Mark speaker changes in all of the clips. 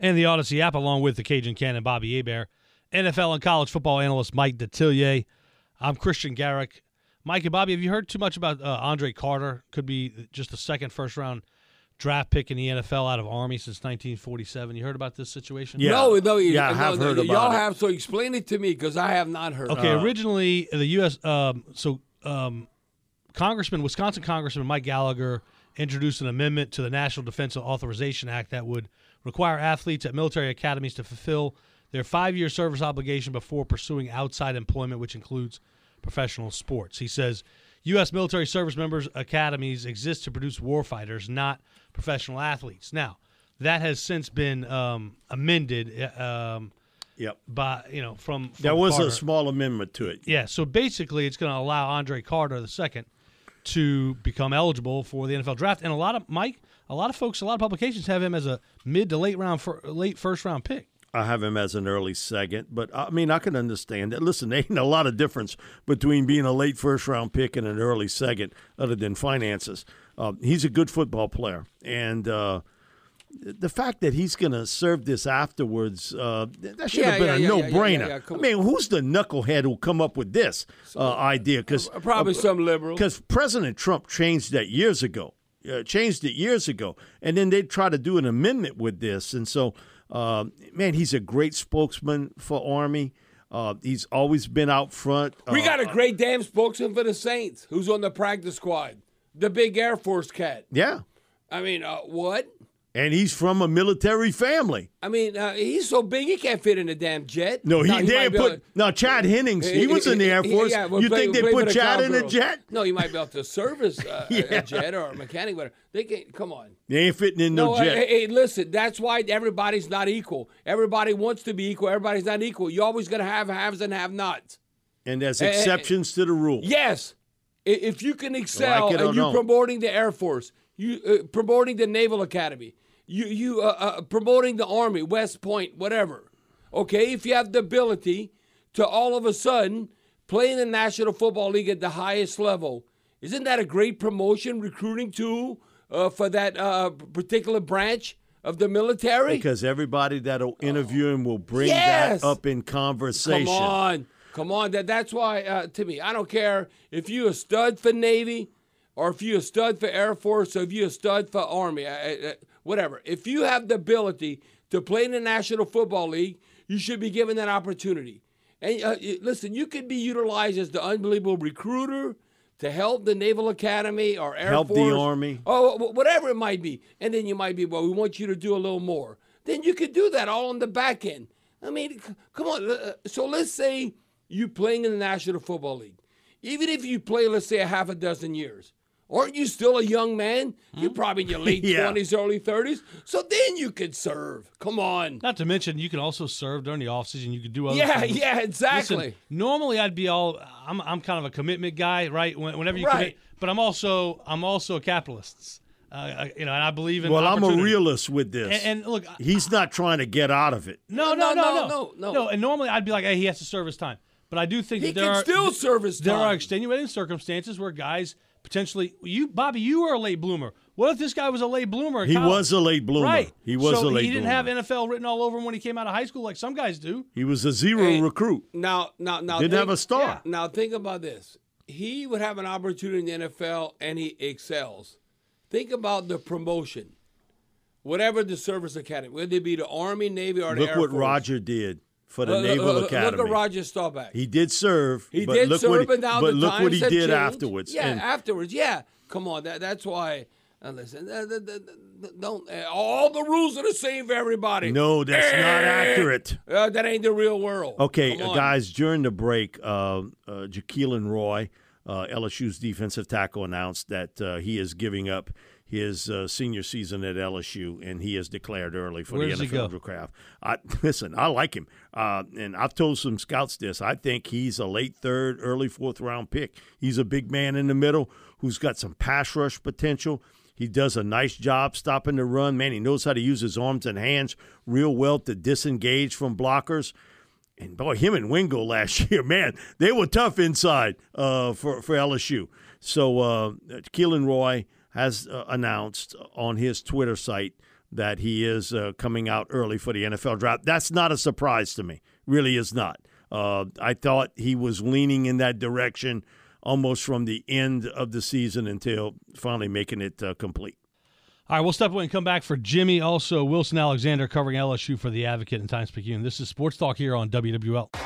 Speaker 1: and the Audacy app, along with the Cajun Cannon, Bobby Hebert, NFL and college football analyst Mike Detillier. I'm Christian Garrick. Mike and Bobby, have you heard too much about uh, Andre Carter? Could be just the second first round draft pick in the NFL out of Army since 1947. You heard about this situation?
Speaker 2: Yeah. No, no, you,
Speaker 3: yeah, I
Speaker 2: no,
Speaker 3: have
Speaker 2: no,
Speaker 3: heard about
Speaker 2: y'all
Speaker 3: it.
Speaker 2: have. So explain it to me because I have not heard.
Speaker 1: Okay,
Speaker 2: Uh,
Speaker 1: originally the U.S. Um, so um, Congressman, Wisconsin Congressman Mike Gallagher introduced an amendment to the National Defense Authorization Act that would require athletes at military academies to fulfill their five-year service obligation before pursuing outside employment, which includes professional sports. He says U.S. military service members academies exist to produce warfighters, not professional athletes. Now, that has since been um, amended. uh, Um,
Speaker 3: Yep.
Speaker 1: by you know from, from
Speaker 3: There was
Speaker 1: Carter.
Speaker 3: a small amendment to it.
Speaker 1: Yeah, so basically, it's going to allow Andre Carter the second to become eligible for the NFL draft, and a lot of Mike, a lot of folks, a lot of publications have him as a mid to late round, fir- late first round pick.
Speaker 3: I have him as an early second, but I mean, I can understand that. Listen, there ain't a lot of difference between being a late first round pick and an early second, other than finances. Uh, he's a good football player, and uh, the fact that he's going to serve this afterwards, uh, that should
Speaker 2: Yeah,
Speaker 3: have been
Speaker 2: yeah,
Speaker 3: a
Speaker 2: yeah,
Speaker 3: no
Speaker 2: yeah, yeah,
Speaker 3: brainer.
Speaker 2: yeah, yeah,
Speaker 3: I mean, who's the knucklehead who come up with this uh, idea? Because
Speaker 2: probably some liberal.
Speaker 3: because President Trump changed that years ago, uh, changed it years ago, and then they try to do an amendment with this. And so, uh, man, he's a great spokesman for Army. Uh, he's always been out front.
Speaker 2: we
Speaker 3: Uh,
Speaker 2: got a great damn spokesman for the Saints, who's on the practice squad, the big Air Force cat.
Speaker 3: yeah,
Speaker 2: I mean, uh, what?
Speaker 3: And he's from a military family.
Speaker 2: I mean, uh, he's so big he can't fit in a damn jet.
Speaker 3: No, he
Speaker 2: Now,
Speaker 3: they
Speaker 2: might
Speaker 3: put
Speaker 2: able-
Speaker 3: no Chad Hennings. He was in the Air
Speaker 2: he-
Speaker 3: Force.
Speaker 2: yeah, well,
Speaker 3: you
Speaker 2: play-
Speaker 3: think they put Chad in a jet?
Speaker 2: No, you might be able to service uh, a- a jet or a mechanic, whatever. They can't. Come on.
Speaker 3: They ain't fitting in no,
Speaker 2: No,
Speaker 3: jet.
Speaker 2: hey, hey, listen. That's why everybody's not equal. Everybody wants to be equal. Everybody's not equal. You're always to have haves and have-nots.
Speaker 3: and there's exceptions to the rule.
Speaker 2: Yes, if you can excel
Speaker 3: Like
Speaker 2: and you're promoting the Air Force, you uh, promoting the Naval Academy, you you uh, uh, promoting the Army, West Point, whatever. Okay, if you have the ability to all of a sudden play in the National Football League at the highest level, isn't that a great promotion, recruiting tool uh, for that uh, particular branch of the military?
Speaker 3: Because everybody that'll interview him will bring
Speaker 2: Yes.
Speaker 3: that up in conversation.
Speaker 2: Come on, come on. That that's why uh, to me, I don't care if you a stud for Navy, or if you a stud for Air Force, or if you a stud for Army, uh, uh, whatever. If you have the ability to play in the National Football League, you should be given that opportunity. And uh, listen, you could be utilized as the unbelievable recruiter to help the Naval Academy or Air
Speaker 3: Help the
Speaker 2: Force.
Speaker 3: Army.
Speaker 2: Oh, whatever it might be. And then you might be, well, we want you to do a little more. Then you could do that all on the back end. I mean, c- come on. uh, So let's say you're playing in the National Football League. Even if you play, let's say, a half a dozen years, aren't you still a young man? You're probably in your late
Speaker 3: Hmm? Yeah.
Speaker 2: 20s, early 30s. So then you could serve. Come on.
Speaker 1: Not to mention, you can also serve during the offseason. You could do other
Speaker 2: Yeah,
Speaker 1: things.
Speaker 2: yeah, exactly.
Speaker 1: Listen, normally, I'd be all. I'm, I'm kind of a commitment guy, right? When- Whenever you
Speaker 2: Right.
Speaker 1: commit, but I'm also I'm also a capitalist. Uh, you know, and I believe in.
Speaker 3: Well, I'm a realist with this.
Speaker 1: And, and look,
Speaker 3: He's not trying to get out of it.
Speaker 1: no, no, no, no,
Speaker 2: no, no.
Speaker 1: no. And normally, I'd be like, hey, he has to serve his time. But I do think
Speaker 2: He
Speaker 1: that there
Speaker 2: can
Speaker 1: are
Speaker 2: still serve his
Speaker 1: there are extenuating circumstances where guys potentially you, Bobby, you were a late bloomer. What if this guy was a late bloomer?
Speaker 3: He
Speaker 1: college?
Speaker 3: was a late bloomer.
Speaker 1: Right.
Speaker 3: He was
Speaker 1: so
Speaker 3: a late bloomer.
Speaker 1: He didn't
Speaker 3: bloomer.
Speaker 1: have NFL written all over him when he came out of high school, like some guys do.
Speaker 3: He was a zero
Speaker 2: Hey,
Speaker 3: recruit.
Speaker 2: Now, now, now.
Speaker 3: Didn't
Speaker 2: think-
Speaker 3: have a star.
Speaker 2: Now think about this. He would have an opportunity in the NFL, and he excels. Think about the promotion, whatever the service academy, whether it be the Army, Navy, or the
Speaker 3: Look what
Speaker 2: Force.
Speaker 3: Roger did for the
Speaker 2: Look-
Speaker 3: Naval
Speaker 2: look-
Speaker 3: Academy.
Speaker 2: Look at Roger Staubach.
Speaker 3: He did serve.
Speaker 2: He
Speaker 3: but
Speaker 2: did
Speaker 3: look
Speaker 2: serve,
Speaker 3: what he,
Speaker 2: but now
Speaker 3: but
Speaker 2: the
Speaker 3: look what he did
Speaker 2: changed.
Speaker 3: afterwards.
Speaker 2: Yeah,
Speaker 3: And
Speaker 2: afterwards. Yeah, come on. That, that's why. Uh, listen, uh, don't. Uh, all the rules are the same for everybody.
Speaker 3: no, that's not
Speaker 2: Eh,
Speaker 3: accurate.
Speaker 2: Uh, that ain't the real world.
Speaker 3: Okay, uh, guys, during the break, uh, uh, Jaquelin Roy, uh, LSU's defensive tackle, announced that uh, he is giving up his uh, senior season at LSU, and he has declared early for
Speaker 1: Where
Speaker 3: the NFL draft. I, listen, I like him, uh, and I've told some scouts this. I think he's a late third, early fourth round pick. He's a big man in the middle who's got some pass rush potential. He does a nice job stopping the run. Man, he knows how to use his arms and hands real well to disengage from blockers. And boy, him and Wingo last year, man, they were tough inside uh, for for LSU. So uh, Keelan Roy has uh, announced on his Twitter site that he is uh, coming out early for the NFL draft. That's not a surprise to me. Really is not. Uh, I thought he was leaning in that direction almost from the end of the season until finally making it uh, complete.
Speaker 1: All right, we'll step away and come back for Jimmy. Also, Wilson Alexander covering LSU for the Advocate and Times Picayune. This is Sports Talk here on WWL.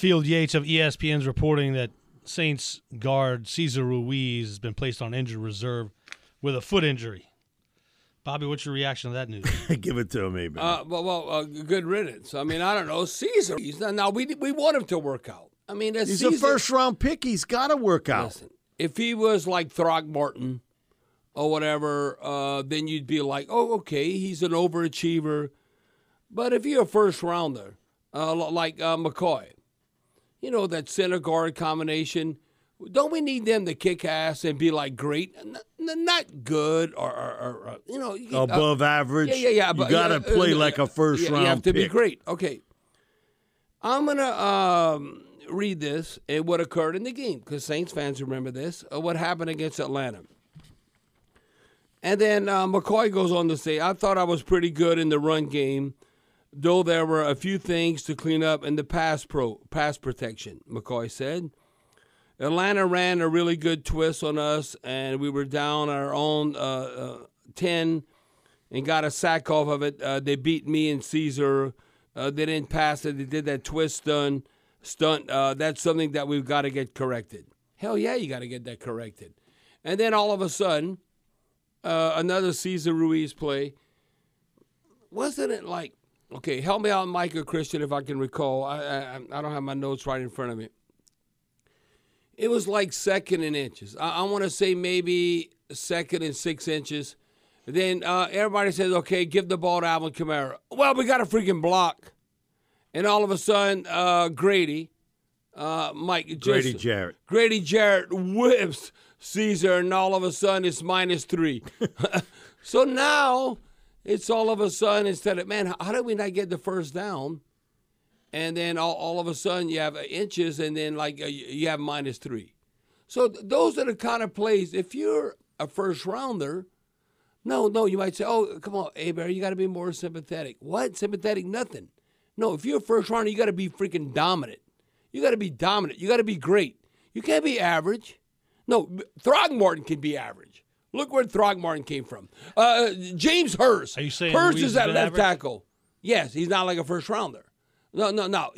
Speaker 1: Field Yates of ESPN's reporting that Saints guard Cesar Ruiz has been placed on injured reserve with a foot injury. Bobby, what's your reaction to that news?
Speaker 3: Give it to me, man.
Speaker 2: Uh, well, well uh, good riddance. I mean, I don't know. Cesar. He's not, now we we want him to work out. I mean,
Speaker 3: He's
Speaker 2: Cesar.
Speaker 3: a first round pick. He's got to work out.
Speaker 2: Listen, if he was like Throckmorton or whatever, uh, then you'd be like, oh, okay, he's an overachiever. But if you're a first rounder, uh, like uh, McCoy, you know, that center guard combination, don't we need them to kick ass and be like great? N- not good or, or, or, you know, uh,
Speaker 3: Above average.
Speaker 2: yeah, yeah, yeah.
Speaker 3: You got to
Speaker 2: uh,
Speaker 3: play
Speaker 2: uh,
Speaker 3: like a first
Speaker 2: yeah,
Speaker 3: round
Speaker 2: You have to be great. Okay. I'm going to um, read this and what occurred in the game because Saints fans remember this. Uh, what happened against Atlanta. And then uh, McCoy goes on to say, I thought I was pretty good in the run game, though there were a few things to clean up in the pass pro pass protection, McCoy said. Atlanta ran a really good twist on us, and we were down our own uh, uh, 10 and got a sack off of it. Uh, they beat me and Cesar. Uh, they didn't pass it. They did that twist stunt. Stunt. Uh, that's something that we've got to get corrected. Hell yeah, you got to get that corrected. And then all of a sudden, uh, another Cesar Ruiz play. Wasn't it like, okay, help me out, Mike or Christian, if I can recall. I, I, I don't have my notes right in front of me. It was like second in inches. I, I want to say maybe second and six inches. Then uh, everybody says, okay, give the ball to Alvin Kamara. Well, we got a freaking block. And all of a sudden, uh, Grady, uh, Mike, just,
Speaker 3: Grady Jarrett.
Speaker 2: Grady Jarrett whips Cesar, and all of a sudden it's minus three. so now it's all of a sudden instead of man, how did we not get the first down? And then all, all of a sudden you have inches, and then like uh, you have minus three. So those are the kind of plays. If you're a first rounder, no, no, you might say, oh, come on, Bear, you got to be more sympathetic. What? Sympathetic? Nothing. No, if you're a first rounder, you got to be freaking dominant. You got to be dominant. You got to be great. You can't be average. No, Throckmorton can be average. Look where Throckmorton came from. Uh, James Hurst.
Speaker 1: Are you saying
Speaker 2: Hurst is that left
Speaker 1: average?
Speaker 2: tackle? Yes, he's not like a first rounder. No, no, no.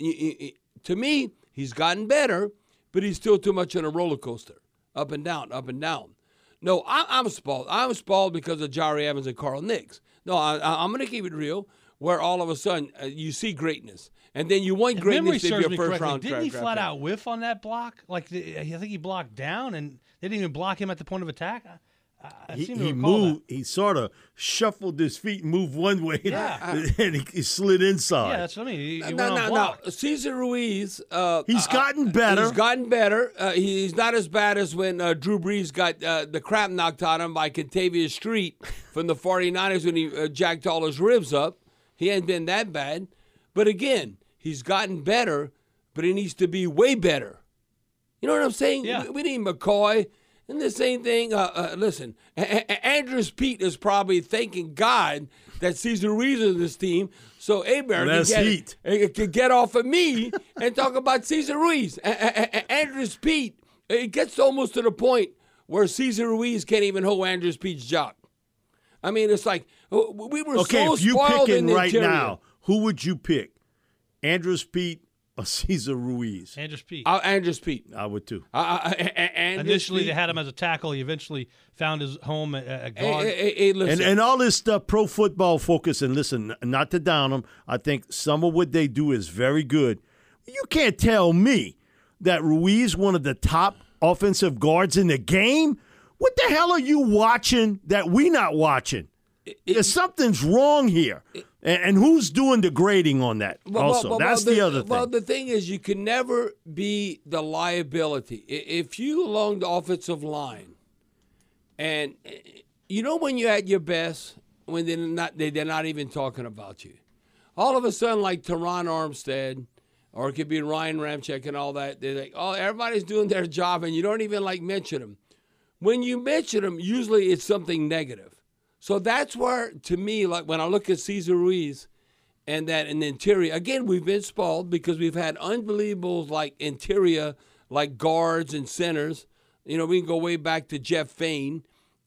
Speaker 2: To me, he's gotten better, but he's still too much on a roller coaster, up and down, up and down. No, I, I'm spoiled. I'm spoiled because of Jahri Evans and Carl Nicks. No, I, I'm going to keep it real. Where all of a sudden uh, you see greatness, and then you want greatness if you're first
Speaker 1: correctly,
Speaker 2: round.
Speaker 1: didn't he flat out whiff on that block? Like the, I think he blocked down, and they didn't even block him at the point of attack. I, I
Speaker 3: he, he
Speaker 1: recall
Speaker 3: moved. He sort of shuffled his feet, and moved one way,
Speaker 1: Yeah.
Speaker 3: and he, he slid inside.
Speaker 1: Yeah, that's what I mean. He, he
Speaker 2: no,
Speaker 1: went on
Speaker 2: no, no.
Speaker 1: block.
Speaker 2: Cesar Ruiz. Uh,
Speaker 3: He's
Speaker 2: uh,
Speaker 3: gotten better.
Speaker 2: He's gotten better. Uh, he's not as bad as when uh, Drew Brees got uh, the crap knocked out of him by Kentavius Street from the 49ers when he uh, jacked all his ribs up. He ain't been that bad. But again, he's gotten better, but he needs to be way better. You know what I'm saying?
Speaker 1: Yeah.
Speaker 2: We, we need McCoy. And the same thing, uh, uh, listen, A- A- Andrus Peat is probably thanking God that Cesar Ruiz is this team. So Abear can,
Speaker 3: heat.
Speaker 2: get, eh, can get off of me and talk about Cesar Ruiz. A- Andrus Peat, it gets almost to the point where Cesar Ruiz can't even hold Andrus Peat's job. I mean, it's like uh, we were
Speaker 3: okay,
Speaker 2: so
Speaker 3: if you
Speaker 2: spoiled in
Speaker 3: picking
Speaker 2: the
Speaker 3: right
Speaker 2: interior.
Speaker 3: now, who would you pick? Andrus Peat or Cesar Ruiz?
Speaker 1: Andrus Peat.
Speaker 2: Uh, Andrus Peat.
Speaker 3: I would too.
Speaker 2: Uh, uh, A- A-
Speaker 1: Initially,
Speaker 2: Peat.
Speaker 1: they had him as a tackle. He eventually found his home at, at guard.
Speaker 2: hey, hey, hey, listen.
Speaker 3: And and all this stuff, pro football focus, and listen, not to down them. I think some of what they do is very good. You can't tell me that Ruiz, one of the top offensive guards in the game. What the hell are you watching that we not watching? There's something's wrong here, and, and who's doing the grading on that?
Speaker 2: Well,
Speaker 3: also,
Speaker 2: well, well,
Speaker 3: that's
Speaker 2: well,
Speaker 3: the, other thing.
Speaker 2: Well, the thing is, you can never be the liability. If you along the offensive line, and you know when you're at your best, when they're not, they, they're not even talking about you. All of a sudden, like Terron Armstead, or it could be Ryan Ramczyk and all that, they're like, oh, everybody's doing their job, and you don't even like mention them. When you mention them, usually it's something negative. So that's where, to me, like when I look at Cesar Ruiz and that in the interior, again, we've been spoiled because we've had unbelievable like interior, like guards and centers. You know, we can go way back to Jeff Faine.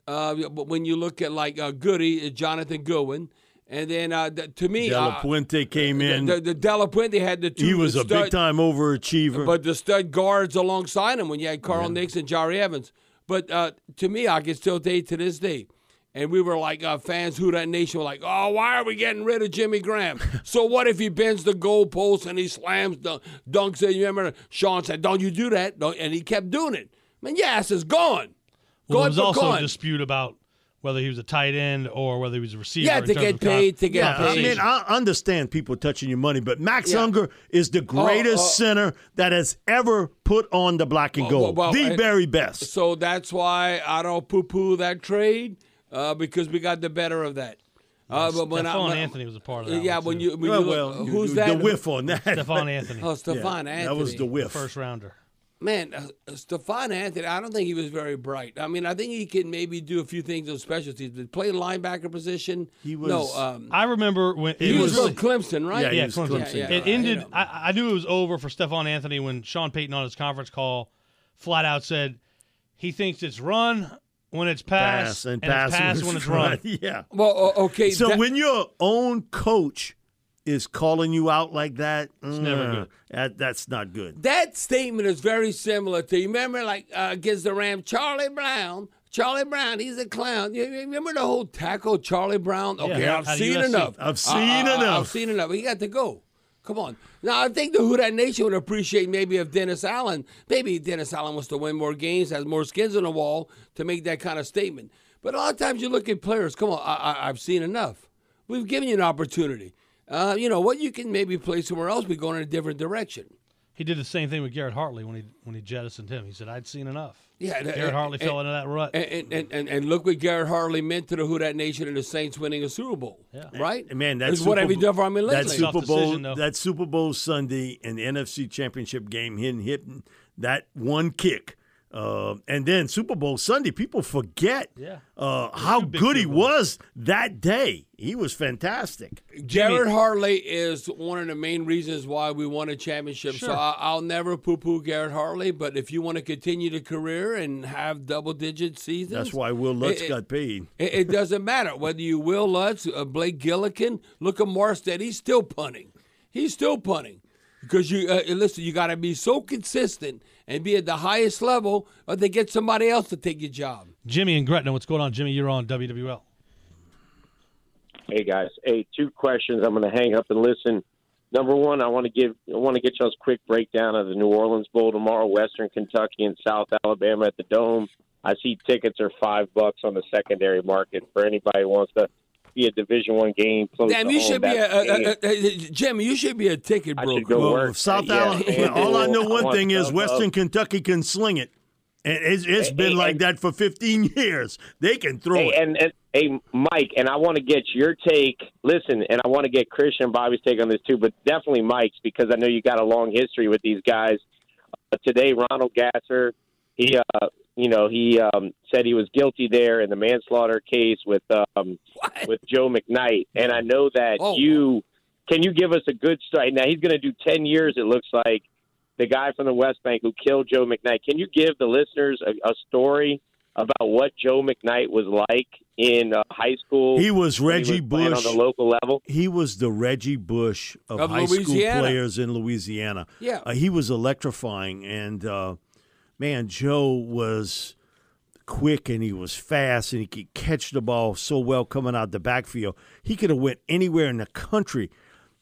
Speaker 2: Uh, but when you look at like uh, Goody, uh, Jonathan Goodwin, and then uh, to me,
Speaker 3: De
Speaker 2: uh,
Speaker 3: La Puente came in.
Speaker 2: the, the De La Puente had the two.
Speaker 3: he was a
Speaker 2: stud-
Speaker 3: big time overachiever.
Speaker 2: but the stud guards alongside him when you had Carl Nicks and Jahri Evans. But uh, to me, I can still date to this day. And we were like uh, fans who that nation were like, oh, why are we getting rid of Jimmy Graham? so what if he bends the goalpost and he slams the dunks? And you remember Sean said, don't you do that? Don't, and he kept doing it. Man, your ass is gone.
Speaker 1: well, there was also
Speaker 2: gone.
Speaker 1: a dispute about whether he was a tight end or whether he was a receiver.
Speaker 2: Yeah, to get paid, to get
Speaker 3: Yeah, I mean, I understand people touching your money, but Max
Speaker 2: Yeah.
Speaker 3: Unger is the greatest
Speaker 2: uh,
Speaker 3: center that has ever put on the black and
Speaker 2: Well,
Speaker 3: gold.
Speaker 2: well,
Speaker 3: the very best.
Speaker 2: So that's why I don't poo-poo that trade uh, because we got the better of that. Uh, but when I,
Speaker 1: Stephone
Speaker 2: when-
Speaker 1: Anthony was a part of that.
Speaker 2: Yeah,
Speaker 1: one,
Speaker 2: when
Speaker 1: too.
Speaker 2: you when
Speaker 3: well,
Speaker 2: you look,
Speaker 3: well,
Speaker 2: who's
Speaker 3: the,
Speaker 2: that?
Speaker 3: The whiff on that.
Speaker 1: Stephone Anthony,
Speaker 2: Oh, Stephone
Speaker 3: Yeah,
Speaker 2: Anthony.
Speaker 3: That was the whiff.
Speaker 1: first rounder.
Speaker 2: Man, uh, Stephone Anthony, I don't think he was very bright. I mean, I think he can maybe do a few things on specialties, but play linebacker position.
Speaker 3: He
Speaker 2: no.
Speaker 3: was-
Speaker 2: Um,
Speaker 1: I remember when
Speaker 2: he
Speaker 1: it
Speaker 2: was,
Speaker 1: was,
Speaker 2: from Clemson, right?
Speaker 3: Yeah, he
Speaker 1: yeah,
Speaker 3: was
Speaker 1: Clemson.
Speaker 3: Clemson.
Speaker 2: Yeah,
Speaker 1: It
Speaker 2: yeah,
Speaker 1: ended.
Speaker 2: I know.
Speaker 1: I, I knew it was over for Stephone Anthony when Sean Payton on his conference call flat out said he thinks it's run when it's pass,
Speaker 3: pass and
Speaker 1: it's
Speaker 3: pass,
Speaker 1: pass when it's run.
Speaker 3: Yeah.
Speaker 2: Well, o- okay.
Speaker 3: So
Speaker 2: that-
Speaker 3: when your own coach is calling you out like that, it's
Speaker 1: never good.
Speaker 3: That, that's not good.
Speaker 2: that statement is very similar to you remember like uh, against the Rams, Charlie Brown. Charlie Brown, he's a clown. You you remember the whole tackle Charlie Brown? Okay,
Speaker 1: Yeah,
Speaker 2: I've seen
Speaker 1: USC.
Speaker 2: enough.
Speaker 3: I've
Speaker 2: Uh,
Speaker 3: seen
Speaker 2: uh,
Speaker 3: enough.
Speaker 2: I've seen enough. He got to go. Come on. Now I think the Who That Nation would appreciate maybe if Dennis Allen, maybe Dennis Allen wants to win more games, has more skins on the wall to make that kind of statement. But a lot of times you look at players. Come on, I, I've seen enough. We've given you an opportunity. Uh, you know what? You can maybe play somewhere else. We go in a different direction.
Speaker 1: He did the same thing with Garrett Hartley when he when he jettisoned him. He said, "I'd seen enough."
Speaker 2: Yeah,
Speaker 1: Garrett
Speaker 2: and-
Speaker 1: Hartley fell into that rut.
Speaker 2: And, and, and, and look what Garrett Hartley meant to the Who That Nation and the Saints winning a Super Bowl.
Speaker 1: Yeah.
Speaker 2: Right?
Speaker 3: Man, that's
Speaker 2: It's what have you done for me
Speaker 3: That
Speaker 2: lately?
Speaker 3: Super Bowl,
Speaker 1: decision,
Speaker 3: that Super Bowl Sunday and the NFC Championship game, him hitting that one kick, uh, and then Super Bowl Sunday, people forget
Speaker 1: Yeah.
Speaker 3: uh, how good he was that day. He was fantastic.
Speaker 2: Garrett Hartley is one of the main reasons why we won a championship. So
Speaker 1: Sure.
Speaker 2: I, I'll never poo-poo Garrett Hartley, but if you want to continue the career and have double-digit seasons,
Speaker 3: That's why Wil Lutz
Speaker 2: it-
Speaker 3: got paid.
Speaker 2: It, it doesn't matter whether you Wil Lutz, uh, Blake Gillikin. Look at Morstead; he's still punting. He's still punting because you uh, listen. You got to be so consistent and be at the highest level, or they get somebody else to take your job.
Speaker 1: Jimmy and Gretna, what's going on? Jimmy, you're on WWL.
Speaker 4: Hey guys, hey, two questions. I'm going to hang up and listen. number one, I want to give I want to get y'all's quick breakdown of the New Orleans Bowl tomorrow, Western Kentucky and South Alabama at the Dome. I see tickets are five bucks on the secondary market for anybody who wants to be a Division One game close
Speaker 2: Damn,
Speaker 4: to
Speaker 2: you
Speaker 4: home.
Speaker 2: should be
Speaker 4: That's
Speaker 2: a, a, a, a, Jim. You should be a ticket broker.
Speaker 4: should go
Speaker 3: Well,
Speaker 4: work.
Speaker 3: South
Speaker 4: Yeah,
Speaker 3: Alabama. All I know one
Speaker 4: want
Speaker 3: thing is Western
Speaker 4: uh,
Speaker 3: Kentucky can sling it. And it's, it's been
Speaker 4: Hey,
Speaker 3: like
Speaker 4: and-
Speaker 3: that for 15 years. They can throw
Speaker 4: Hey,
Speaker 3: it.
Speaker 4: and, and hey, Mike, and I want to get your take. Listen, and I want to get Christian and Bobby's take on this too, but definitely Mike's because I know you got a long history with these guys. Uh, today, Ronald Gasser, he, uh, you know, he um, said he was guilty there in the manslaughter case with um, with Joe McKnight, and I know that
Speaker 2: Oh.
Speaker 4: you. Can you give us a good story? Now he's going to do ten years. It looks like the guy from the West Bank who killed Joe McKnight. Can you give the listeners a, a story about what Joe McKnight was like in uh, high school?
Speaker 3: He was
Speaker 4: when
Speaker 3: Reggie
Speaker 4: was
Speaker 3: Bush.
Speaker 4: on the local level.
Speaker 3: He was the Reggie Bush of,
Speaker 2: Of
Speaker 3: high
Speaker 2: Louisiana.
Speaker 3: school players in Louisiana.
Speaker 2: Yeah.
Speaker 3: Uh, he was electrifying. And, uh, man, Joe was quick and he was fast and he could catch the ball so well coming out the backfield. He could have went anywhere in the country.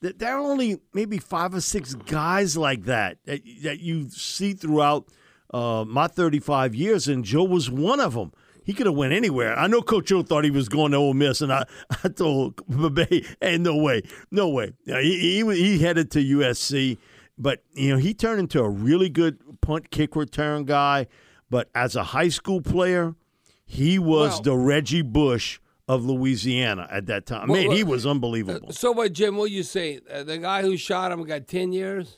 Speaker 3: Th- There are only maybe five or six guys like that that, that you see throughout uh, my 35 years, and Joe was one of them. He could have went anywhere. I know Coach Joe thought he was going to Ole Miss, and I, I told Babe, hey, no way, no way. He, he he headed to USC, but you know he turned into a really good punt kick return guy. But as a high school player, he was the Reggie Bush of Louisiana at that time.
Speaker 2: Well,
Speaker 3: Man,
Speaker 2: well,
Speaker 3: he was unbelievable.
Speaker 2: So what, Jim? What you say? Uh, the guy who shot him got ten years.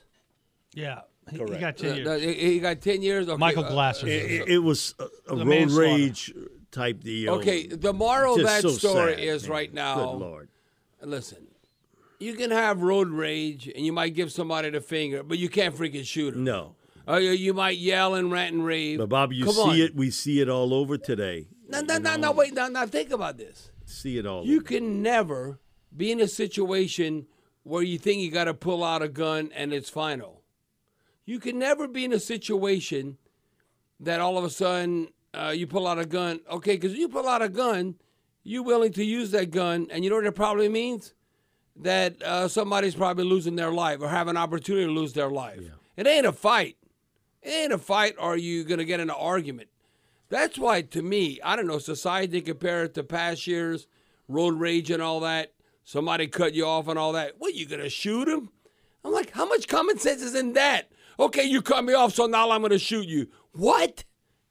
Speaker 1: Yeah, he, he got
Speaker 2: Uh,
Speaker 1: ten years.
Speaker 2: uh, he he got ten years. Okay,
Speaker 1: Michael
Speaker 2: uh,
Speaker 1: Glasser.
Speaker 3: It, it- it was a, a road rage type deal.
Speaker 2: Okay, the moral of that
Speaker 3: so
Speaker 2: story
Speaker 3: sad,
Speaker 2: is
Speaker 3: man.
Speaker 2: right now.
Speaker 3: Good Lord.
Speaker 2: Listen, you can have road rage and you might give somebody the finger, but you can't freaking shoot them.
Speaker 3: No.
Speaker 2: Uh, you- you might yell and rant and rave.
Speaker 3: But Bobby, you
Speaker 2: Come
Speaker 3: see
Speaker 2: on.
Speaker 3: it. We see it all over today.
Speaker 2: No, no, no, no. Wait, now, now think about this.
Speaker 3: See it all.
Speaker 2: You can never be in a situation where you think you got to pull out a gun and it's final. You can never be in a situation that all of a sudden uh, you pull out a gun. Okay, because you pull out a gun, you're willing to use that gun, and you know what it probably means? That uh, somebody's probably losing their life or have an opportunity to lose their life. It ain't a fight. It ain't a fight, or are you going to get in an argument? That's why, to me, I don't know, society compared to past years, road rage and all that. Somebody cut you off and all that. What, you going to shoot him? I'm like, how much common sense is in that? Okay, you cut me off, so now I'm going to shoot you. What?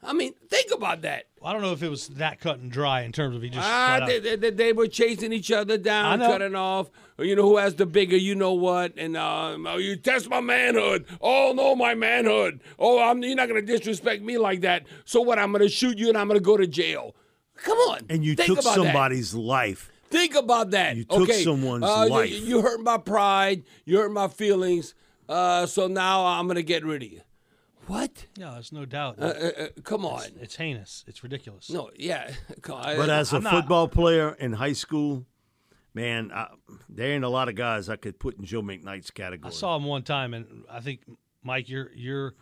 Speaker 2: I mean, think about that.
Speaker 1: I don't know if it was that cut and dry in terms of he just.
Speaker 2: Ah, they, they, they- they were chasing each other down, cutting off. You know who has the bigger, you know what? And um, oh, you test my manhood. Oh no, my manhood. Oh, I'm, you're not going to disrespect me like that. So what? I'm going to shoot you and I'm going to go to jail. Come on.
Speaker 3: and you
Speaker 2: think
Speaker 3: took
Speaker 2: about that.
Speaker 3: somebody's life.
Speaker 2: Think about that.
Speaker 3: You took
Speaker 2: okay.
Speaker 3: someone's
Speaker 2: uh, you-
Speaker 3: life.
Speaker 2: You, hurt my pride. You hurt my feelings. Uh, so now I'm going to get rid of you. What?
Speaker 1: no, there's no doubt.
Speaker 2: Uh, uh, uh, come on.
Speaker 1: it's heinous. It's ridiculous.
Speaker 2: No, yeah. Come.
Speaker 3: But as a
Speaker 1: I'm not-
Speaker 3: football player in high school, man, I, there ain't a lot of guys I could put in Joe McKnight's category.
Speaker 1: I saw him one time, and I think Mike, your your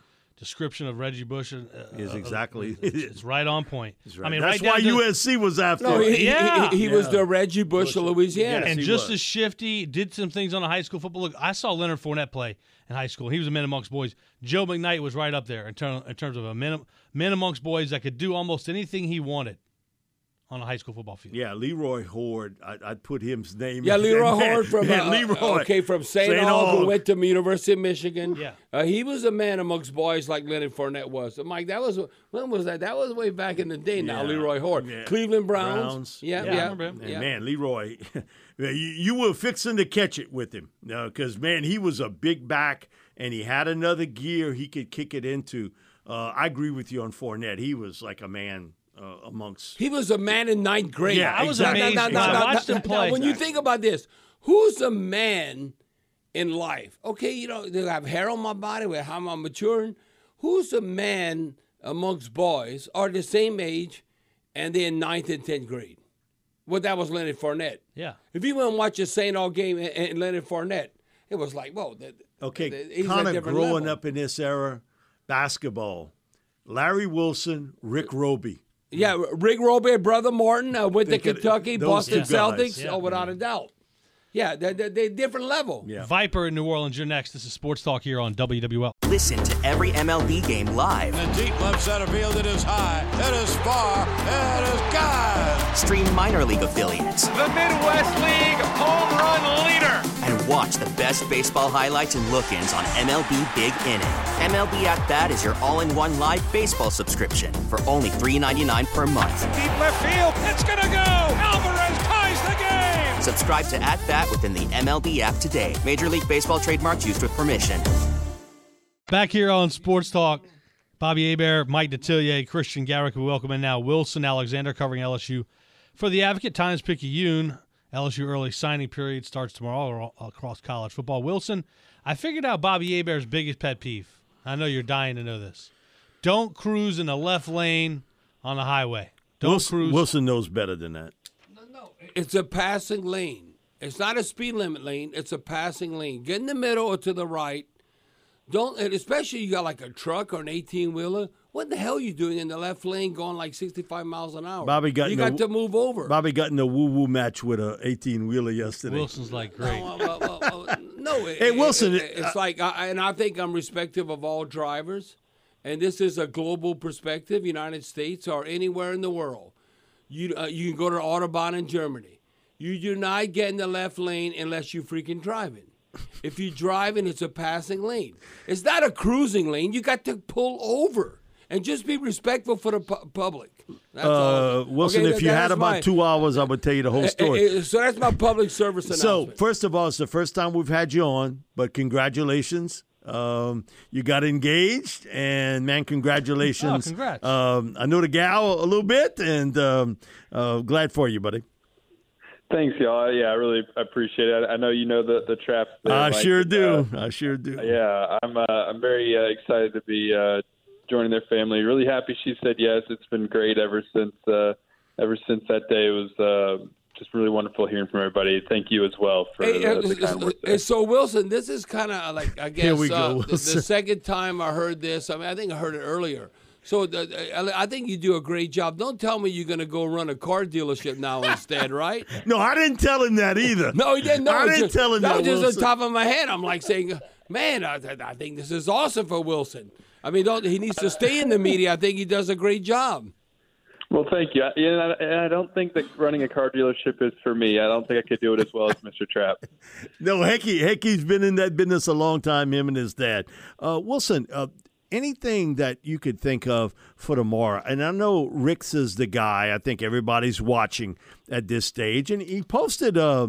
Speaker 1: description of Reggie Bush uh,
Speaker 3: Is
Speaker 1: uh,
Speaker 3: exactly-
Speaker 1: it's, it's right on point. I mean,
Speaker 3: That's
Speaker 1: right
Speaker 3: why
Speaker 1: to-
Speaker 3: USC was after.
Speaker 2: no,
Speaker 3: him.
Speaker 2: he, he-
Speaker 1: Yeah.
Speaker 2: he, he was
Speaker 3: Yeah.
Speaker 2: the Reggie Bush of Louisiana.
Speaker 3: Yes,
Speaker 1: and just
Speaker 3: was.
Speaker 1: as shifty, did some things on the high school football. Look, I saw Leonard Fournette play in high school. He was a man amongst boys. Joe McKnight was right up there in, term, in terms of a man, man amongst boys that could do almost anything he wanted on a high school football field.
Speaker 3: Yeah, Leroy Hoard. I, I'd put his name.
Speaker 2: Yeah. Leroy
Speaker 3: Man,
Speaker 2: Hoard from
Speaker 3: man,
Speaker 2: uh,
Speaker 3: Leroy.
Speaker 2: okay from St.
Speaker 3: St.
Speaker 2: Aug, who went to University of Michigan.
Speaker 1: Yeah.
Speaker 2: uh, he was a man amongst boys like Leonard Fournette was. So, Mike, that was when was that? That was way back in the day. Now Leroy Hoard,
Speaker 3: Yeah.
Speaker 2: Cleveland Browns.
Speaker 3: Browns.
Speaker 2: Yeah,
Speaker 1: Yeah, I
Speaker 2: yeah,
Speaker 1: remember him.
Speaker 3: And
Speaker 2: yeah.
Speaker 3: man, Leroy, you, you were fixing to catch it with him No, because man, he was a big back and he had another gear he could kick it into. Uh, I agree with you on Fournette. He was like a man uh, amongst.
Speaker 2: He was a man in ninth grade.
Speaker 3: Yeah, I was
Speaker 1: amazed when I watched him play.
Speaker 2: when you think about this, who's a man in life? Okay, you know, they have hair on my body, with how am I'm maturing. Who's a man amongst boys are the same age and they're in ninth and tenth grade? Well, that was Leonard Fournette.
Speaker 1: Yeah.
Speaker 2: If you went and watch a St. Aug game and, and Leonard Fournette, it was like, whoa. That,
Speaker 3: Okay,
Speaker 2: that- he's at a
Speaker 3: kind of growing
Speaker 2: level.
Speaker 3: up in this era, basketball. Larry Wilson, Rick Robey.
Speaker 2: Yeah, Rick Robey, brother Martin uh, went to
Speaker 3: Think
Speaker 2: Kentucky,
Speaker 3: those
Speaker 2: Boston
Speaker 3: two guys.
Speaker 2: Celtics.
Speaker 1: Yeah.
Speaker 2: Oh, without a doubt. Yeah, they're, they're, they're different level.
Speaker 3: Yeah.
Speaker 1: Viper in New Orleans, you're next. This is Sports Talk here on WWL.
Speaker 5: Listen to every MLB game live.
Speaker 6: In the deep left center field, it is high, it is far, it is God.
Speaker 5: Stream minor league affiliates.
Speaker 7: The Midwest League home run leader.
Speaker 5: And watch the best baseball highlights and look ins on MLB Big Inning. MLB At Bat is your all in one live baseball subscription for only $3.99 per month.
Speaker 7: Deep left field, it's going to go. Alvarez ties the game.
Speaker 5: Subscribe to At Bat within the MLB app today. Major League Baseball trademarks used with permission.
Speaker 1: Back here on Sports Talk, Bobby Hebert, Mike Detillier, Christian Garrick, we welcome in now Wilson Alexander covering LSU for the Advocate Times Picayune. LSU early signing period starts tomorrow across college football. Wilson, I figured out Bobby Hebert's biggest pet peeve. I know you're dying to know this. Don't cruise in the left lane on the highway. Don't
Speaker 3: Wilson,
Speaker 1: cruise.
Speaker 3: Wilson knows better than that.
Speaker 2: No, no, it's a passing lane. It's not a speed limit lane. It's a passing lane. Get in the middle or to the right. Don't, and especially you got like a truck or an 18 wheeler. What the hell are you doing in the left lane going like 65 miles an hour?
Speaker 3: Bobby got
Speaker 2: you got
Speaker 3: a-
Speaker 2: to move over.
Speaker 3: Bobby got in a woo woo match with a 18 wheeler yesterday.
Speaker 1: Wilson's like great.
Speaker 2: No, well, well, well, no, it-
Speaker 3: Hey, Wilson,
Speaker 2: it- it's like, I, and I think I'm respectful of all drivers, and this is a global perspective, United States or anywhere in the world. You uh, you can go to autobahn in Germany. You do not get in the left lane unless you're freaking driving. If you're driving, it's a passing lane. It's not a cruising lane. You got to pull over and just be respectful for the pu- public. That's all.
Speaker 3: Uh, Wilson,
Speaker 2: Okay,
Speaker 3: if
Speaker 2: that-
Speaker 3: you had about
Speaker 2: my-
Speaker 3: two hours, I would tell you the whole
Speaker 2: Eh,
Speaker 3: story.
Speaker 2: eh, eh, So that's my public service
Speaker 3: So, first of all, it's the first time we've had you on, but congratulations. Um, you got engaged, and man, congratulations.
Speaker 1: Oh, congrats.
Speaker 3: Um, I know the gal a little bit, and um, uh, glad for you, buddy.
Speaker 8: Thanks, y'all. Yeah, I really appreciate it. I know you know the the traps. there,
Speaker 3: I
Speaker 8: Mike,
Speaker 3: sure do.
Speaker 8: uh,
Speaker 3: I sure do.
Speaker 8: yeah, I'm uh, I'm very uh, excited to be uh, joining their family. Really happy she said yes. It's been great ever since uh, ever since that day. It was uh, just really wonderful hearing from everybody. Thank you as well for
Speaker 2: Hey,
Speaker 8: the,
Speaker 2: uh,
Speaker 8: the kind words there.
Speaker 2: so Wilson, this is kind of like I guess
Speaker 3: Here we go,
Speaker 2: the, the second time I heard this. I mean, I think I heard it earlier. So uh, I think you do a great job. Don't tell me you're going to go run a car dealership now instead, right?
Speaker 3: No, I didn't tell him that either.
Speaker 2: No, he didn't. No,
Speaker 3: I didn't
Speaker 2: just,
Speaker 3: tell him
Speaker 2: that.
Speaker 3: that.
Speaker 2: was just
Speaker 3: Wilson.
Speaker 2: on top of my head. I'm like saying, man, I, I think this is awesome for Wilson. I mean, don't, he needs to stay in the media. I think he does a great job.
Speaker 8: Well, thank you. Yeah, and I, and I don't think that running a car dealership is for me. I don't think I could do it as well as Mr. Trap.
Speaker 3: No, Hecky, Hecky's been in that business a long time. Him and his dad. Uh, Wilson, uh, anything that you could think of for tomorrow? And I know Rick's is the guy. I think everybody's watching at this stage, and he posted Uh,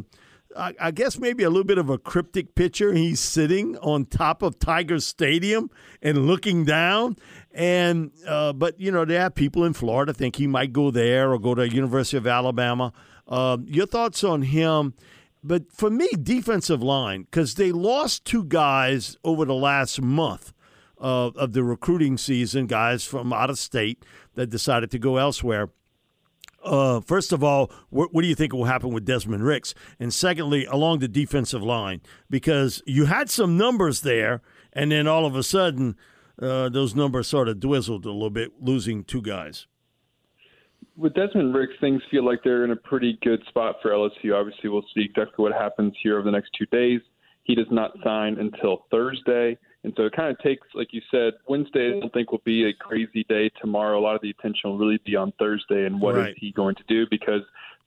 Speaker 3: I guess maybe a little bit of a cryptic picture. He's sitting on top of Tiger Stadium and looking down. And uh, but you know, there are people in Florida think he might go there or go to University of Alabama. Um, your thoughts on him? But for me, defensive line because they lost two guys over the last month uh, of the recruiting season, guys from out of state that decided to go elsewhere. Uh, first of all, what, what do you think will happen with Desmond Ricks? And secondly, along the defensive line, because you had some numbers there, and then all of a sudden, uh, those numbers sort of dwizzled a little bit, losing two guys.
Speaker 8: With Desmond Ricks, things feel like they're in a pretty good spot for LSU. Obviously, we'll see exactly what happens here over the next two days. He does not sign until Thursday. And so it kind of takes, like you said, Wednesday, I don't think will be a crazy day tomorrow. A lot of the attention will really be on Thursday and what is
Speaker 3: Right.
Speaker 8: he going to do because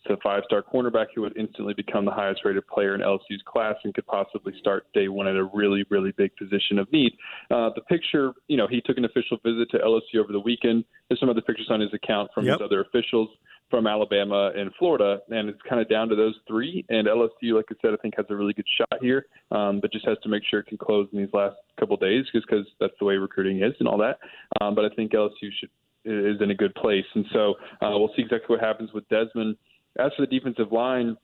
Speaker 8: it's a five star cornerback who would instantly become the highest rated player in LSU's class and could possibly start day one at a really, really big position of need. Uh, the picture, you know, he took an official visit to LSU over the weekend. There's some other pictures on his account from
Speaker 3: Yep.
Speaker 8: his other officials from Alabama and Florida, and it's kind of down to those three. And LSU, like I said, I think has a really good shot here, um, but just has to make sure it can close in these last couple days, just because that's the way recruiting is and all that. Um, but I think LSU should is in a good place, and so uh, we'll see exactly what happens with Desmond. As for the defensive line,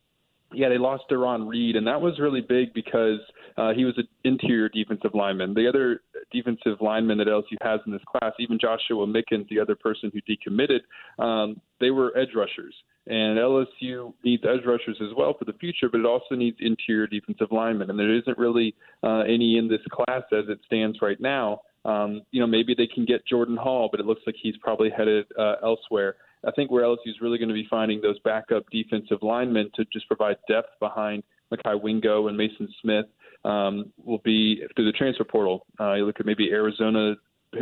Speaker 8: yeah, they lost Deron Reed, and that was really big because uh, he was an interior defensive lineman. The other defensive lineman that LSU has in this class, even Joshua Mickens, the other person who decommitted, um, they were edge rushers. And LSU needs edge rushers as well for the future, but it also needs interior defensive linemen. And there isn't really uh, any in this class as it stands right now. Um, you know, maybe they can get Jordan Hall, but it looks like he's probably headed uh, elsewhere. I think where LSU is really going to be finding those backup defensive linemen to just provide depth behind Mekhi Wingo and Mason Smith um, will be through the transfer portal. Uh, you look at maybe Arizona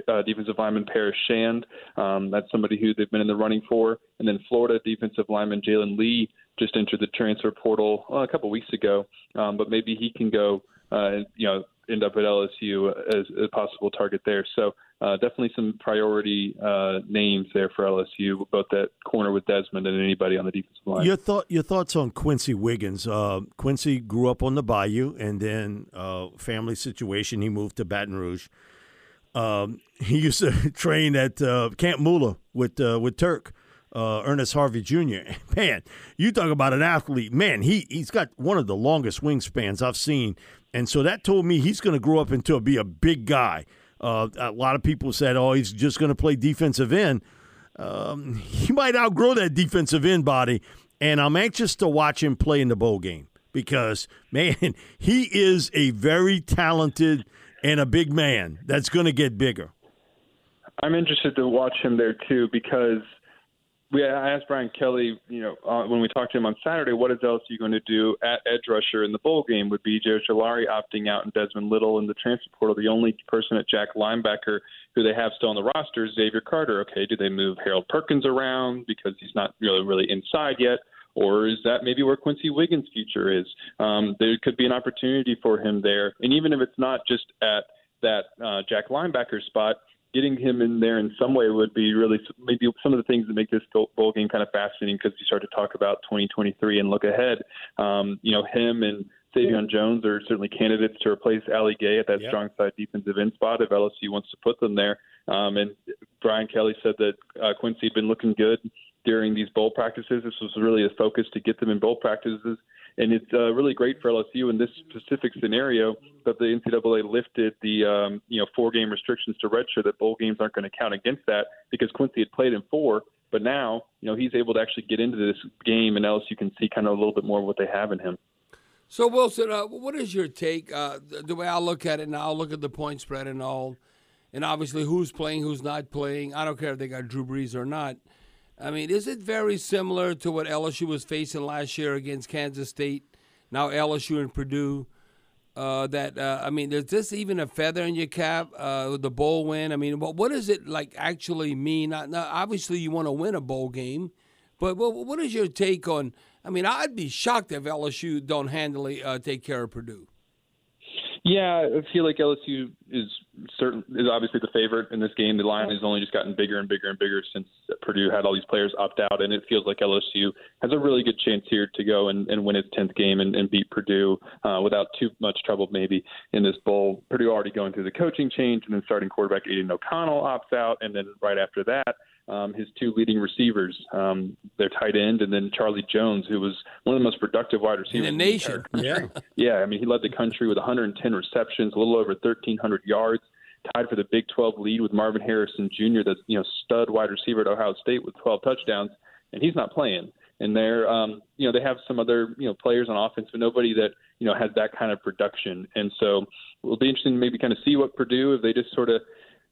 Speaker 8: uh, defensive lineman Paris Shand. Um, that's somebody who they've been in the running for. And then Florida defensive lineman Jalen Lee just entered the transfer portal uh, a couple weeks ago. Um, but maybe he can go, uh, you know, end up at LSU as a possible target there. So uh, definitely some priority uh, names there for LSU, both that corner with Desmond and anybody on the defensive line.
Speaker 3: Your thought, your thoughts on Quency Wiggins? Uh, Quency grew up on the Bayou, and then uh, family situation, he moved to Baton Rouge. Um, he used to train at uh, Camp Mula with uh, with Turk. Ernest Harvey Jr. Man, you talk about an athlete. Man, he he's got one of the longest wingspans I've seen, and so that told me he's going to grow up into a, be a big guy. Uh, a lot of people said, "Oh, he's just going to play defensive end." Um, he might outgrow that defensive end body, and I'm anxious to watch him play in the bowl game because, man, he is a very talented and a big man that's going to get bigger.
Speaker 8: I'm interested to watch him there too because we I asked Brian Kelly, you know, uh, when we talked to him on Saturday, what is LSU going to do at edge rusher in the bowl game? Would be Joe Ojulari opting out and Desmond Little in the transfer portal. The only person at Jack linebacker who they have still on the roster is Xavier Carter. Okay, do they move Harold Perkins around because he's not really really inside yet? Or is that maybe where Quency Wiggins' future is? Um, there could be an opportunity for him there, and even if it's not just at that uh, Jack linebacker spot, getting him in there in some way would be really maybe some of the things that make this bowl game kind of fascinating because you start to talk about 2023 and look ahead. Um, you know, him and Savion Jones are certainly candidates to replace Ali Gaye at that yep. strong side defensive end spot if LSU wants to put them there. Um, and Brian Kelly said that uh, Quency had been looking good during these bowl practices. This was really a focus to get them in bowl practices and it's uh, really great for LSU in this specific scenario that the NCAA lifted the um, you know four game restrictions to redshirt that bowl games aren't going to count against that because Quency had played in four, but now you know he's able to actually get into this game and LSU can see kind of a little bit more of what they have in him.
Speaker 2: So Wilson, uh, what is your take? Uh, the, way I look at it now, I'll look at the point spread and all, and obviously who's playing, who's not playing. I don't care if they got Drew Brees or not. I mean, is it very similar to what LSU was facing last year against Kansas State? Now LSU and Purdue. Uh, that uh, I mean, is this even a feather in your cap? Uh, the bowl win. I mean, what what does it like actually mean? Now, obviously, you want to win a bowl game, but what, what is your take on? I mean, I'd be shocked if LSU don't handily uh, take care of Purdue.
Speaker 8: Yeah, I feel like LSU is certain is obviously the favorite in this game. The line has only just gotten bigger and bigger and bigger since Purdue had all these players opt out, and it feels like LSU has a really good chance here to go and, and win its tenth game and, and beat Purdue uh, without too much trouble, maybe in this bowl. Purdue already going through the coaching change, and then starting quarterback Aidan O'Connell opts out, and then right after that um, his two leading receivers, um, their tight end, and then Charlie Jones, who was one of the most productive wide receivers
Speaker 2: in the nation.
Speaker 8: In the yeah, yeah. I mean, he led the country with 110 receptions, a little over 1,300 yards, tied for the Big 12 lead with Marvin Harrison Jr., the you know stud wide receiver at Ohio State with 12 touchdowns, and he's not playing. And they're, um, you know, they have some other, you know, players on offense, but nobody that, you know, has that kind of production. And so it'll be interesting to maybe kind of see what Purdue, if they just sort of,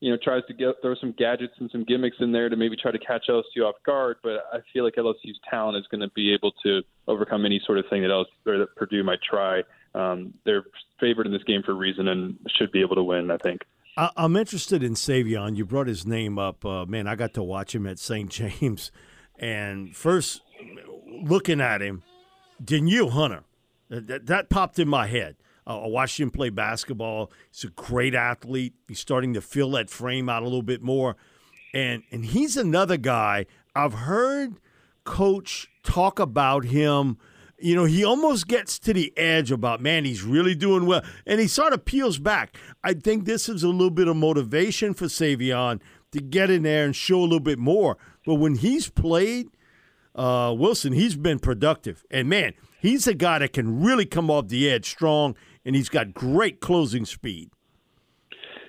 Speaker 8: you know, tries to get throw some gadgets and some gimmicks in there to maybe try to catch LSU off guard. But I feel like LSU's talent is going to be able to overcome any sort of thing that LSU or that Purdue might try. Um, they're favored in this game for a reason and should be able to win. I think.
Speaker 3: I'm interested in Savion. You brought his name up. Uh, man, I got to watch him at St. James, and first looking at him, Danielle Hunter, that, that popped in my head. Uh, I watched him play basketball. He's a great athlete. He's starting to fill that frame out a little bit more. And and he's another guy I've heard coach talk about him. You know, he almost gets to the edge about, man, he's really doing well. And he sort of peels back. I think this is a little bit of motivation for Savion to get in there and show a little bit more. But when he's played, uh, Wilson, he's been productive. And man, he's a guy that can really come off the edge strong and he's got great closing speed.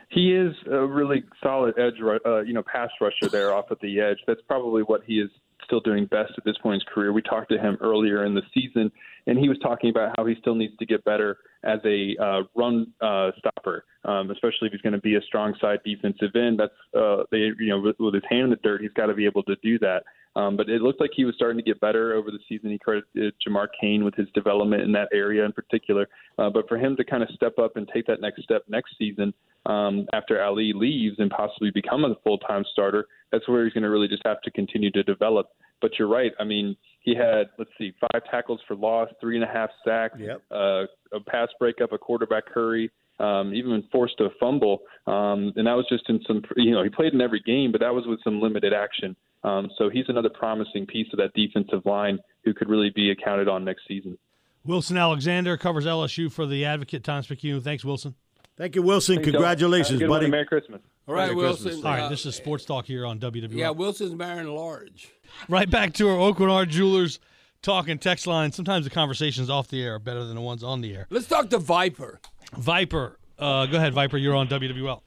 Speaker 8: He is a really solid edge, uh, you know, pass rusher there off at the edge. That's probably what he is still doing best at this point in his career. We talked to him earlier in the season, and he was talking about how he still needs to get better as a uh, run uh, stopper, um, especially if he's going to be a strong side defensive end. That's uh, they, you know, with, with his hand in the dirt, he's got to be able to do that. Um, but it looked like he was starting to get better over the season. He credited Jamar Cain with his development in that area in particular. Uh, but for him to kind of step up and take that next step next season um, after Ali leaves and possibly become a full time starter, that's where he's going to really just have to continue to develop. But you're right. I mean, he had let's see, five tackles for loss, three and a half sacks,
Speaker 3: Yep.
Speaker 8: uh, a pass breakup, a quarterback hurry. Um, even forced a fumble, um, and that was just in some. You know, he played in every game, but that was with some limited action. Um, so he's another promising piece of that defensive line who could really be accounted on next season.
Speaker 1: Wilson Alexander covers LSU for the Advocate Times Picayune. Thanks, Wilson.
Speaker 3: Thank you, Wilson.
Speaker 8: Thanks.
Speaker 3: Congratulations,
Speaker 8: Have a one,
Speaker 3: buddy.
Speaker 8: Merry Christmas.
Speaker 2: All right,
Speaker 3: Merry
Speaker 2: Wilson.
Speaker 3: Christmas.
Speaker 1: All right,
Speaker 2: Uh,
Speaker 1: this is Sports Talk here on WWL.
Speaker 2: yeah, Wilson's marrying large.
Speaker 1: Right back to our Oakland Art Jewelers talking text line. Sometimes the conversations off the air are better than the ones on the air.
Speaker 2: Let's talk to Viper.
Speaker 1: Viper, uh, go ahead, Viper. You're on WWL.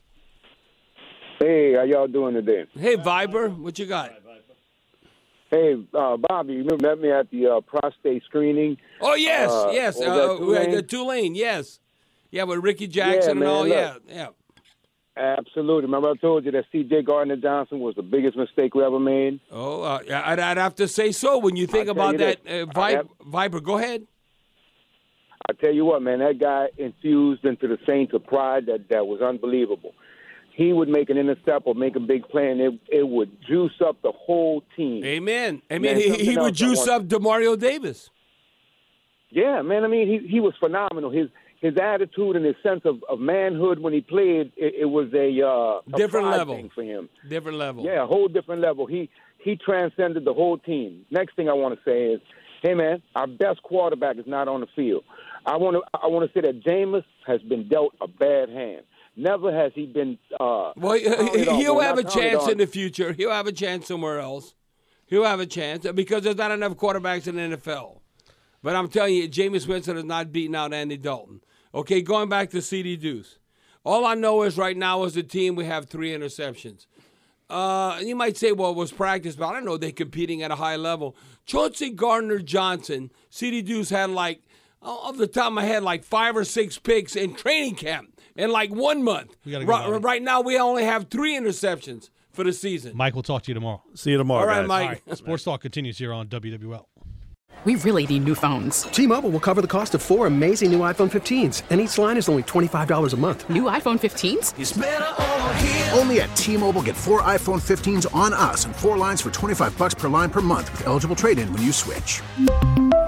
Speaker 9: Hey, how y'all doing today?
Speaker 2: Hey, Viper, what you got?
Speaker 9: Hey, uh, Bobby, you met me at the uh, prostate screening.
Speaker 2: Oh yes,
Speaker 9: Uh,
Speaker 2: yes. Uh,
Speaker 9: Tulane?
Speaker 2: the Tulane, yes. Yeah, with Rickey Jackson and
Speaker 9: man,
Speaker 2: all.
Speaker 9: look.
Speaker 2: Yeah, yeah.
Speaker 9: Absolutely. Remember I told you that C.J. Gardner Johnson was the biggest mistake we ever made?
Speaker 2: Oh, uh, I'd, I'd have to say so. When you think
Speaker 9: I'll
Speaker 2: about
Speaker 9: you
Speaker 2: that,
Speaker 9: this.
Speaker 2: uh,
Speaker 9: I have-
Speaker 2: Viper, go ahead.
Speaker 9: I tell you what, man, that guy infused into the Saints a pride that, that was unbelievable. He would make an intercept or make a big play, and it, it would juice up the whole team.
Speaker 2: Amen. I mean,
Speaker 9: Man,
Speaker 2: he, he would juice up Demario Davis.
Speaker 9: Yeah, man. I mean, he he was phenomenal. His his attitude and his sense of, of manhood when he played, it, it was a, uh,
Speaker 2: Different level.
Speaker 9: for him.
Speaker 2: Different level.
Speaker 9: Yeah, a whole different level. He he transcended the whole team. Next thing I want to say is, hey man, our best quarterback is not on the field. I want to I want to say that Jameis has been dealt a bad hand. Never has he been. Uh,
Speaker 2: Well, he-
Speaker 9: counted on-
Speaker 2: he'll have a chance in the future. He'll have a chance somewhere else. He'll have a chance because there's not enough quarterbacks in the NFL. But I'm telling you, Jameis Winston has not beaten out Andy Dalton. Okay, going back to CD Deuce. All I know is right now as a team we have three interceptions. Uh, you might say, well, it was practice, but I don't know. They're competing at a high level. Chauncey Gardner Johnson, CD Deuce had like, off the top of my head, like five or six picks in training camp in like one month.
Speaker 1: Go,
Speaker 2: right, right now, we only have three interceptions for the season.
Speaker 1: Mike, we'll talk to you tomorrow.
Speaker 3: See you tomorrow,
Speaker 2: All right,
Speaker 3: guys.
Speaker 2: Mike.
Speaker 1: All right, Sports Talk continues here on WWL.
Speaker 10: We really need new phones.
Speaker 11: T-Mobile will cover the cost of four amazing new iPhone 15s, and each line is only $25 a month.
Speaker 10: New iPhone 15s?
Speaker 12: Only at T-Mobile, get four iPhone 15s on us and four lines for 25 bucks per line per month with eligible trade-in when you switch.